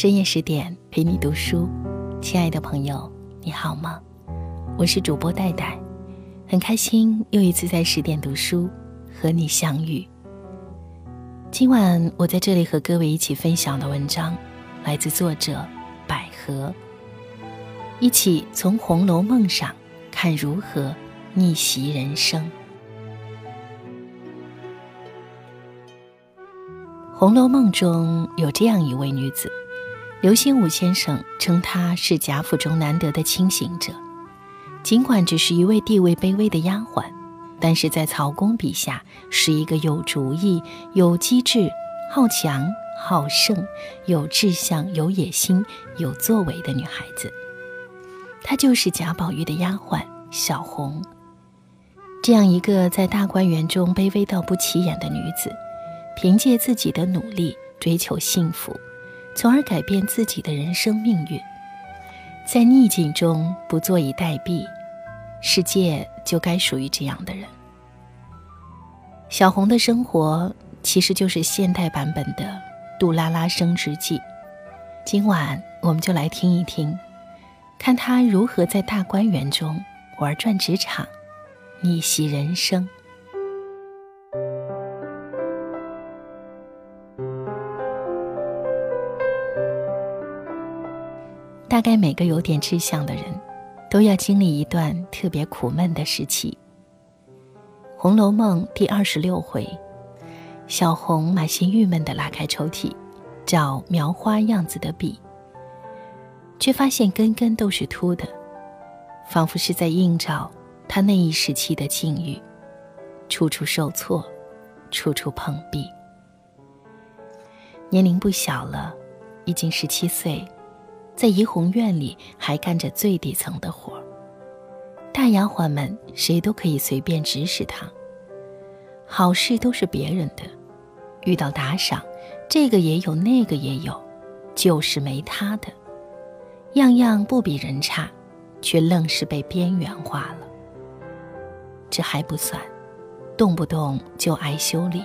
深夜十点陪你读书，亲爱的朋友，你好吗？我是主播戴戴，很开心又一次在十点读书和你相遇。今晚我在这里和各位一起分享的文章，来自作者百合。一起从《红楼梦》上看如何逆袭人生。《红楼梦》中有这样一位女子，刘心武先生称她是贾府中难得的清醒者。尽管只是一位地位卑微的丫鬟，但是在曹公笔下是一个有主意、有机智、好强、好胜、有志向、有野心、有作为的女孩子。她就是贾宝玉的丫鬟小红。这样一个在大观园中卑微到不起眼的女子，凭借自己的努力追求幸福，从而改变自己的人生命运。在逆境中不坐以待毙，世界就该属于这样的人。小红的生活其实就是现代版本的《杜拉拉升职记》。今晚我们就来听一听。看她如何在大观园中玩转职场，逆袭人生。大概每个有点志向的人，都要经历一段特别苦闷的时期。《红楼梦》第二十六回，小红满心郁闷的拉开抽屉，找描花样子的笔。却发现根根都是秃的，仿佛是在映照他那一时期的境遇，处处受挫，处处碰壁。年龄不小了，已经十七岁，在怡红院里还干着最底层的活儿大丫鬟们谁都可以随便指使他，好事都是别人的，遇到打赏，这个也有，那个也有，就是没他的。样样不比人差，却愣是被边缘化了。这还不算，动不动就挨修理。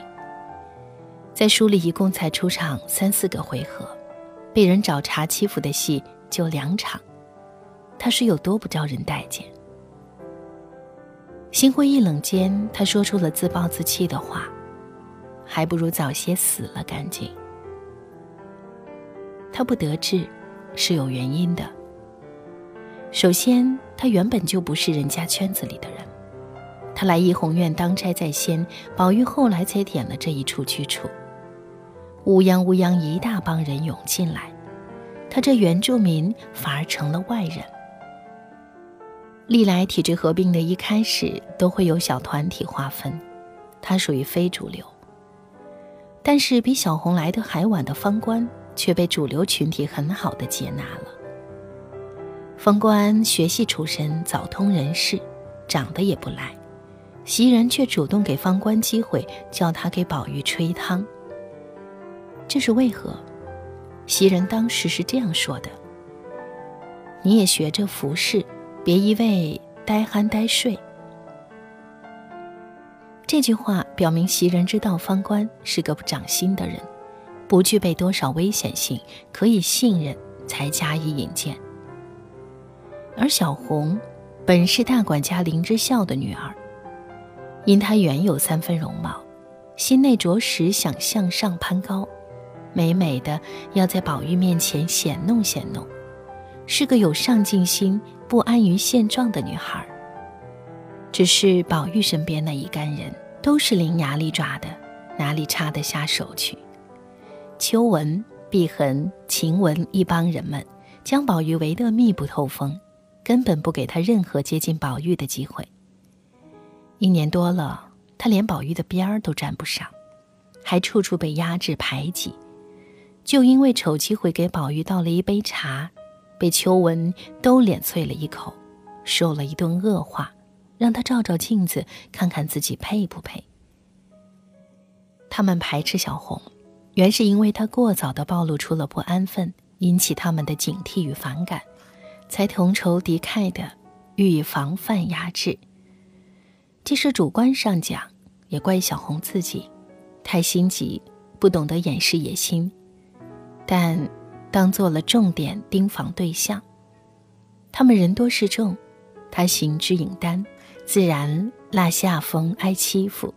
在书里一共才出场三四个回合，被人找茬欺负的戏就两场，他是有多不招人待见？心灰意冷间，他说出了自暴自弃的话：“还不如早些死了干净。”他不得志。是有原因的。首先，他原本就不是人家圈子里的人。他来怡红院当差在先，宝玉后来才点了这一处居处。乌泱乌泱一大帮人涌进来，他这原住民反而成了外人。历来体制合并的一开始都会有小团体划分，他属于非主流。但是比小红来的还晚的方官。却被主流群体很好的接纳了。方官学戏出身，早通人事，长得也不赖，袭人却主动给方官机会，叫他给宝玉吹汤。这是为何？袭人当时是这样说的：“你也学着服侍，别一味呆憨呆睡。”这句话表明袭人知道方官是个不长心的人。不具备多少危险性，可以信任，才加以引荐。而小红本是大管家林之孝的女儿，因她原有三分容貌，心内着实想向上攀高，美美的要在宝玉面前显弄显弄，是个有上进心、不安于现状的女孩。只是宝玉身边那一干人都是伶牙俐爪的，哪里插得下手去？秋纹、碧痕、晴雯一帮人们将宝玉围得密不透风，根本不给他任何接近宝玉的机会。一年多了，他连宝玉的边儿都沾不上，还处处被压制排挤。就因为瞅机会给宝玉倒了一杯茶，被秋纹都脸啐了一口，说了一顿恶话，让他照照镜子，看看自己配不配。他们排斥小红。原是因为他过早的暴露出了不安分，引起他们的警惕与反感，才同仇敌忾的予以防范压制。即使主观上讲，也怪小红自己太心急，不懂得掩饰野心。但当做了重点盯防对象。他们人多势众，他行之影单，自然落下风挨欺负。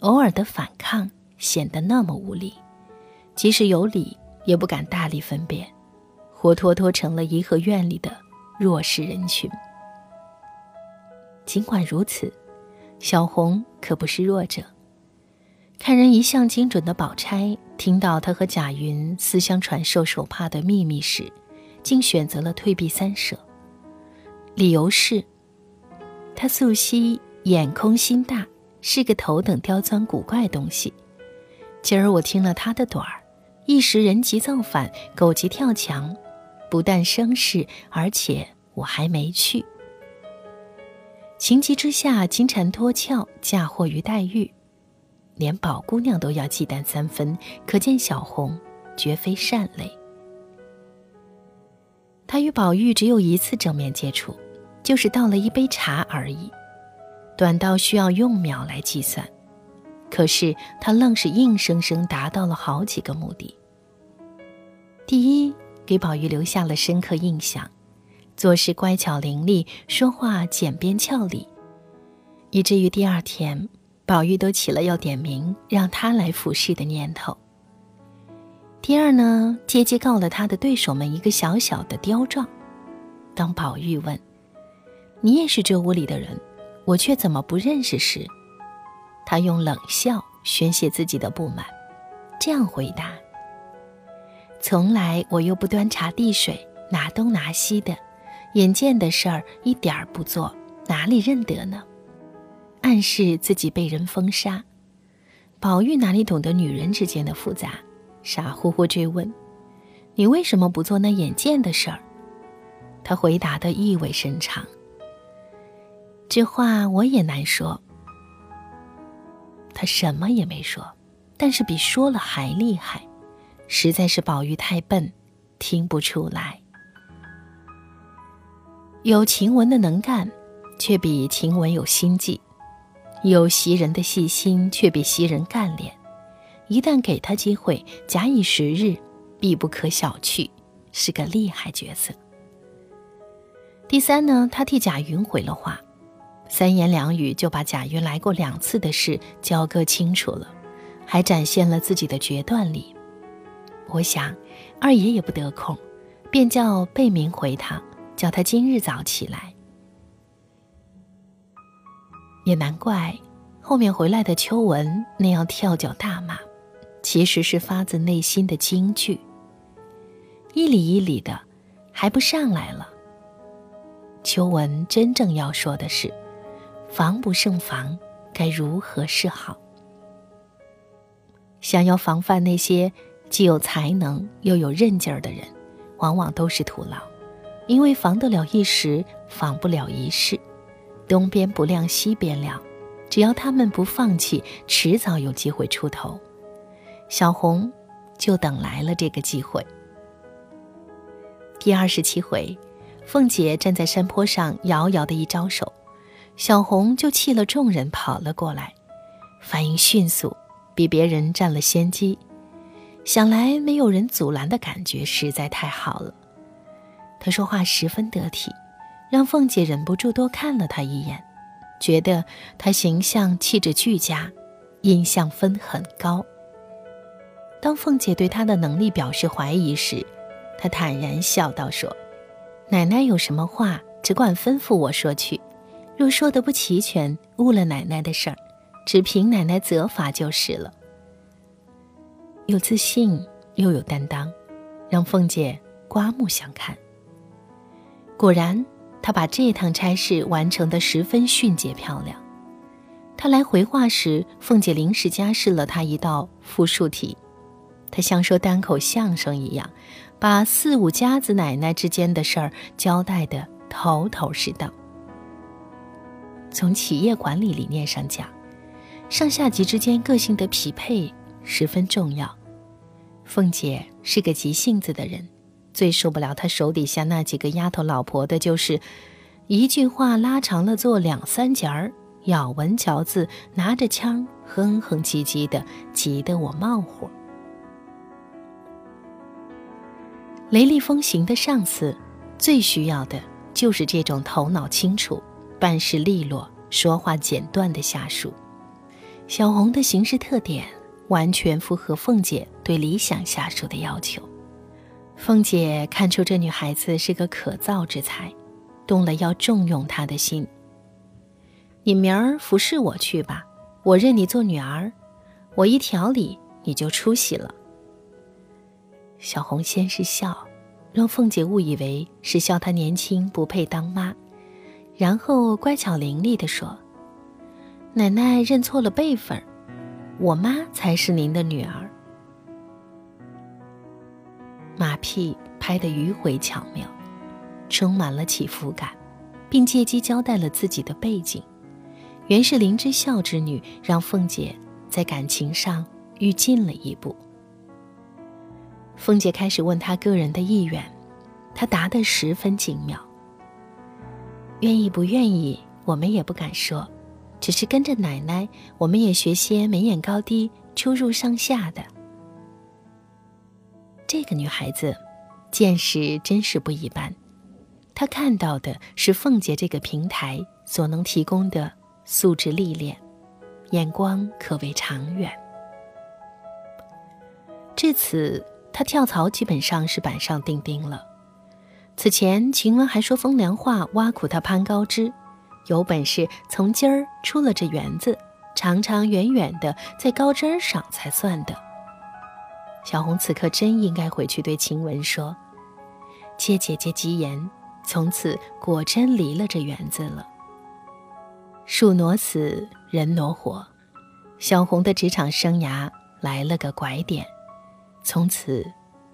偶尔的反抗显得那么无力，即使有理，也不敢大力分辨，活脱脱成了颐和院里的弱势人群。尽管如此，小红可不是弱者。看人一向精准的宝钗，听到他和贾云私相传授手帕的秘密时，竟选择了退避三舍。理由是，他素昔眼空心大。是个头等刁钻古怪东西，今儿我听了他的短儿，一时人急造反，狗急跳墙，不但生事，而且我还没去。情急之下，金蝉脱壳，嫁祸于黛玉，连宝姑娘都要忌惮三分，可见小红绝非善类。他与宝玉只有一次正面接触，就是倒了一杯茶而已。短到需要用秒来计算，可是他愣是硬生生达到了好几个目的。第一，给宝玉留下了深刻印象，做事乖巧伶俐，说话简便俏丽，以至于第二天，宝玉都起了要点名让他来服侍的念头。第二呢，接机告了他的对手们一个小小的刁状。当宝玉问：“你也是这屋里的人？”我却怎么不认识时，他用冷笑宣泄自己的不满，这样回答：“从来我又不端茶递水，拿东拿西的，眼见的事儿一点儿不做，哪里认得呢？”暗示自己被人封杀。宝玉哪里懂得女人之间的复杂，傻乎乎追问：“你为什么不做那眼见的事儿？”他回答的意味深长。这话我也难说。他什么也没说，但是比说了还厉害，实在是宝玉太笨，听不出来。有晴雯的能干，却比晴雯有心计；有袭人的细心，却比袭人干练。一旦给他机会，假以时日，必不可小觑，是个厉害角色。第三呢，他替贾云回了话。三言两语就把贾云来过两次的事交割清楚了，还展现了自己的决断力。我想，二爷也不得空，便叫贝明回他，叫他今日早起来。也难怪后面回来的秋文那样跳脚大骂，其实是发自内心的惊惧。一里一里的，还不上来了。秋文真正要说的是。防不胜防，该如何是好？想要防范那些既有才能又有韧劲儿的人，往往都是徒劳，因为防得了一时，防不了一世。东边不亮西边亮，只要他们不放弃，迟早有机会出头。小红就等来了这个机会。第二十七回，凤姐站在山坡上，遥遥的一招手。小红就气了众人，跑了过来，反应迅速，比别人占了先机。想来没有人阻拦的感觉实在太好了。他说话十分得体，让凤姐忍不住多看了他一眼，觉得他形象气质俱佳，印象分很高。当凤姐对他的能力表示怀疑时，他坦然笑道：“说，奶奶有什么话，只管吩咐我说去。”若说的不齐全，误了奶奶的事儿，只凭奶奶责罚就是了。有自信又有担当，让凤姐刮目相看。果然，他把这趟差事完成的十分迅捷漂亮。他来回话时，凤姐临时加试了他一道复述题，他像说单口相声一样，把四五家子奶奶之间的事儿交代的头头是道。从企业管理理念上讲，上下级之间个性的匹配十分重要。凤姐是个急性子的人，最受不了他手底下那几个丫头老婆的，就是一句话拉长了做两三节儿，咬文嚼字，拿着枪哼哼唧唧的，急得我冒火。雷厉风行的上司，最需要的就是这种头脑清楚、办事利落、说话简短的下属。小红的行事特点完全符合凤姐对理想下属的要求。凤姐看出这女孩子是个可造之才，动了要重用她的心。你明儿服侍我去吧，我认你做女儿，我一调理你就出息了。小红先是笑，让凤姐误以为是笑她年轻不配当妈，然后乖巧伶俐地说：“奶奶认错了辈分，我妈才是您的女儿。”马屁拍得迂回巧妙，充满了起伏感，并借机交代了自己的背景。原是林之孝之女，让凤姐在感情上愈进了一步。凤姐开始问他个人的意愿，他答得十分精妙。愿意不愿意，我们也不敢说，只是跟着奶奶，我们也学些眉眼高低、出入上下的。这个女孩子，见识真是不一般。她看到的是凤姐这个平台所能提供的素质历练，眼光可谓长远。至此，她跳槽基本上是板上钉钉了。此前，晴雯还说风凉话挖苦她攀高枝，有本事从今儿出了这园子，长长远远的在高枝上才算的。小红此刻真应该回去对晴雯说：“借姐姐吉言，从此果真离了这园子了。树挪死，人挪活，小红的职场生涯来了个拐点，从此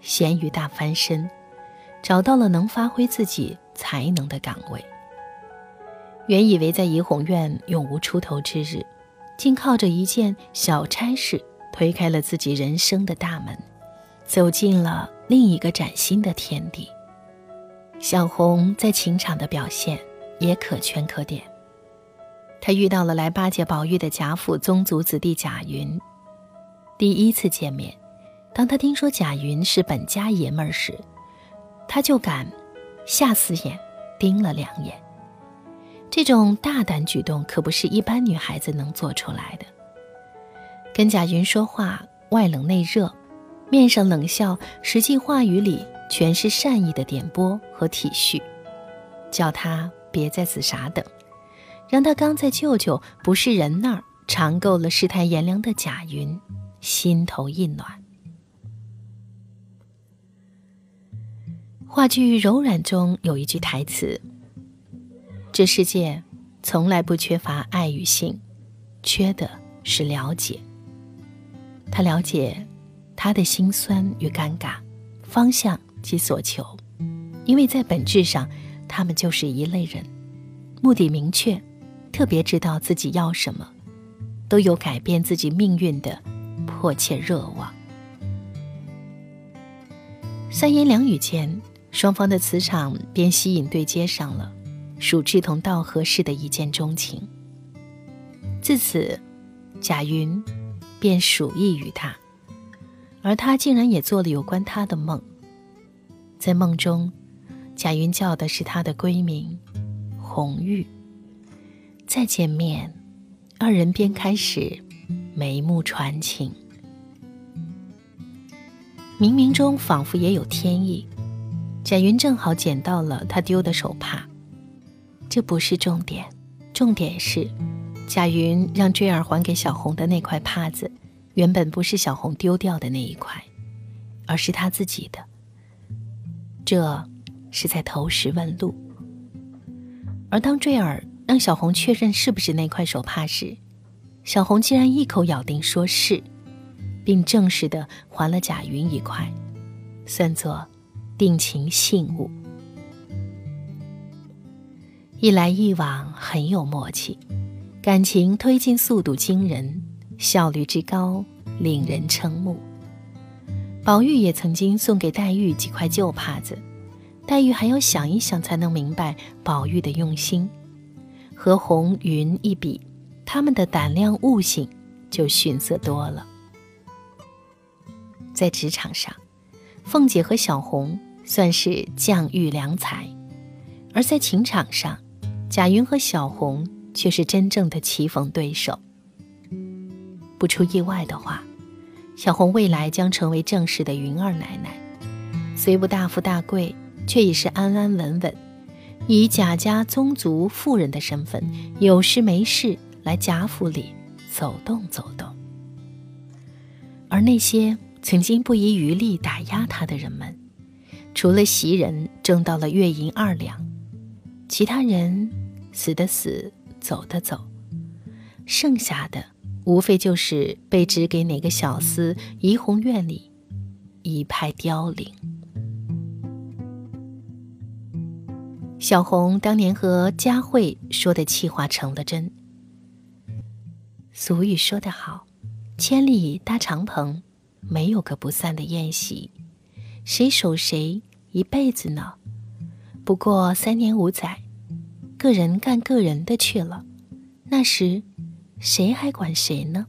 咸鱼大翻身，找到了能发挥自己才能的岗位。原以为在怡红院永无出头之日，竟靠着一件小差事。”推开了自己人生的大门，走进了另一个崭新的天地。小红在情场的表现也可圈可点。她遇到了来巴结宝玉的贾府宗族子弟贾云。第一次见面，当他听说贾云是本家爷们儿时，他就敢下死眼盯了两眼。这种大胆举动可不是一般女孩子能做出来的。跟贾云说话，外冷内热，面上冷笑，实际话语里全是善意的点拨和体恤，叫他别在此傻等，让他刚在舅舅不是人那儿尝够了世态炎凉的贾云，心头一暖。话剧《柔软》中有一句台词：“这世界从来不缺乏爱与性，缺的是了解。”他了解他的心酸与尴尬，方向及所求，因为在本质上，他们就是一类人，目的明确，特别知道自己要什么，都有改变自己命运的迫切热望。三言两语间，双方的磁场便吸引对接上了，属志同道合式的一见钟情。自此，贾云。便属意于他，而他竟然也做了有关他的梦。在梦中，贾云叫的是他的闺名红玉。再见面，二人便开始眉目传情。冥冥中仿佛也有天意，贾云正好捡到了他丢的手帕。这不是重点，重点是。贾云让坠儿还给小红的那块帕子，原本不是小红丢掉的那一块，而是他自己的。这是在投石问路。而当坠儿让小红确认是不是那块手帕时，小红竟然一口咬定说是，并正式的还了贾云一块，算作定情信物。一来一往，很有默契。感情推进速度惊人，效率之高令人瞠目。宝玉也曾经送给黛玉几块旧帕子，黛玉还要想一想才能明白宝玉的用心。和红云一比，他们的胆量悟性就逊色多了。在职场上，凤姐和小红算是将遇良才；而在情场上，贾云和小红却是真正的棋逢对手。不出意外的话，小红未来将成为正式的云儿奶奶，虽不大富大贵，却已是安安稳稳，以贾家宗族妇人的身份，有事没事来贾府里走动走动。而那些曾经不遗余力打压她的人们，除了袭人挣到了月银二两，其他人死的死，走的走，剩下的无非就是被指给哪个小厮怡红院里一派凋零。小红当年和佳慧说的气话成了真。俗语说得好。千里搭长棚，没有个不散的宴席，谁守谁一辈子呢？不过三年五载，个人干个人的去了，那时谁还管谁呢？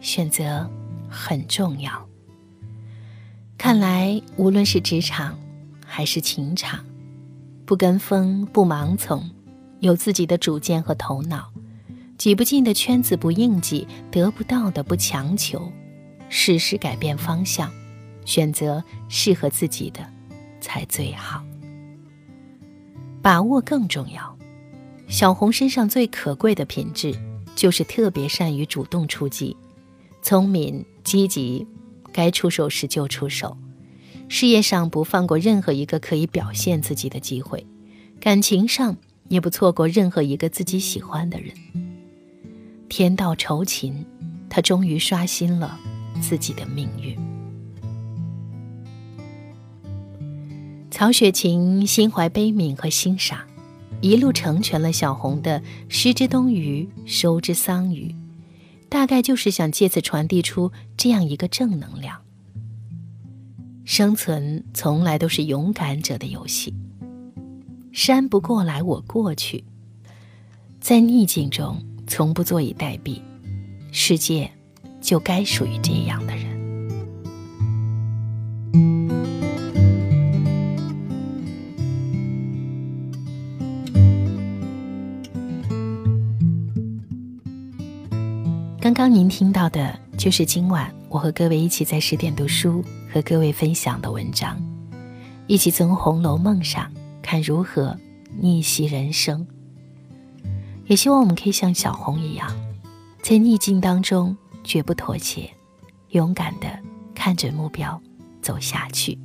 选择很重要。看来无论是职场还是情场，不跟风，不盲从。有自己的主见和头脑，挤不进的圈子不应挤，得不到的不强求，适时改变方向，选择适合自己的才最好。把握更重要。小红身上最可贵的品质，就是特别善于主动出击，聪明积极，该出手时就出手，事业上不放过任何一个可以表现自己的机会，感情上。也不错过任何一个自己喜欢的人。天道酬勤，他终于刷新了自己的命运。曹雪芹心怀悲悯和欣赏，一路成全了小红的“失之东隅，收之桑榆”，大概就是想借此传递出这样一个正能量：生存从来都是勇敢者的游戏。山不过来，我过去。在逆境中，从不坐以待毙，世界就该属于这样的听到的，就是今晚我和各位一起在十点读书和各位分享的文章，一起从《红楼梦》上。看如何逆袭人生，也希望我们可以像小红一样，在逆境当中绝不妥协，勇敢的看准目标走下去。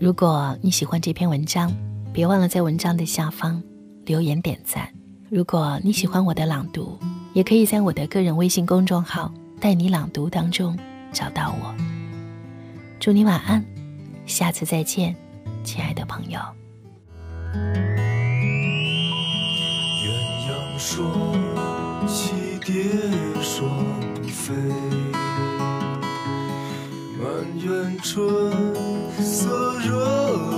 如果你喜欢这篇文章，别忘了在文章的下方留言点赞。如果你喜欢我的朗读，也可以在我的个人微信公众号“带你朗读”当中找到我。祝你晚安，下次再见，亲爱的朋友。鸳鸯双栖蝶双飞，满园春色惹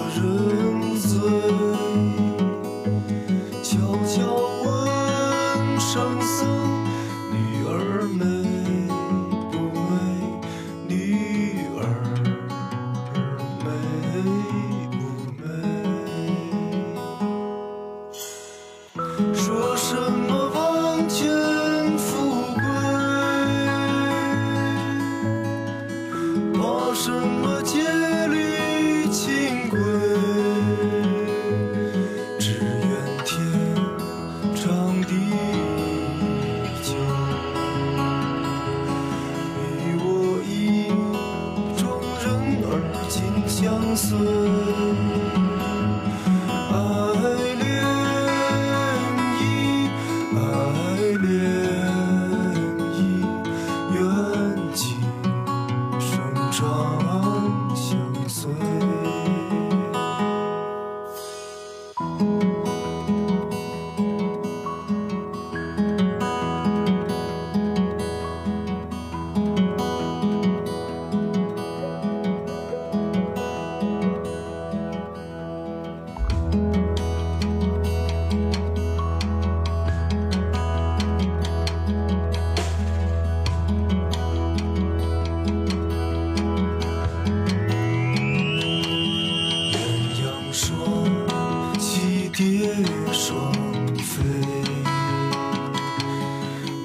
蝶双飞。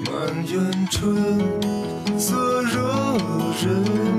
满园春色惹人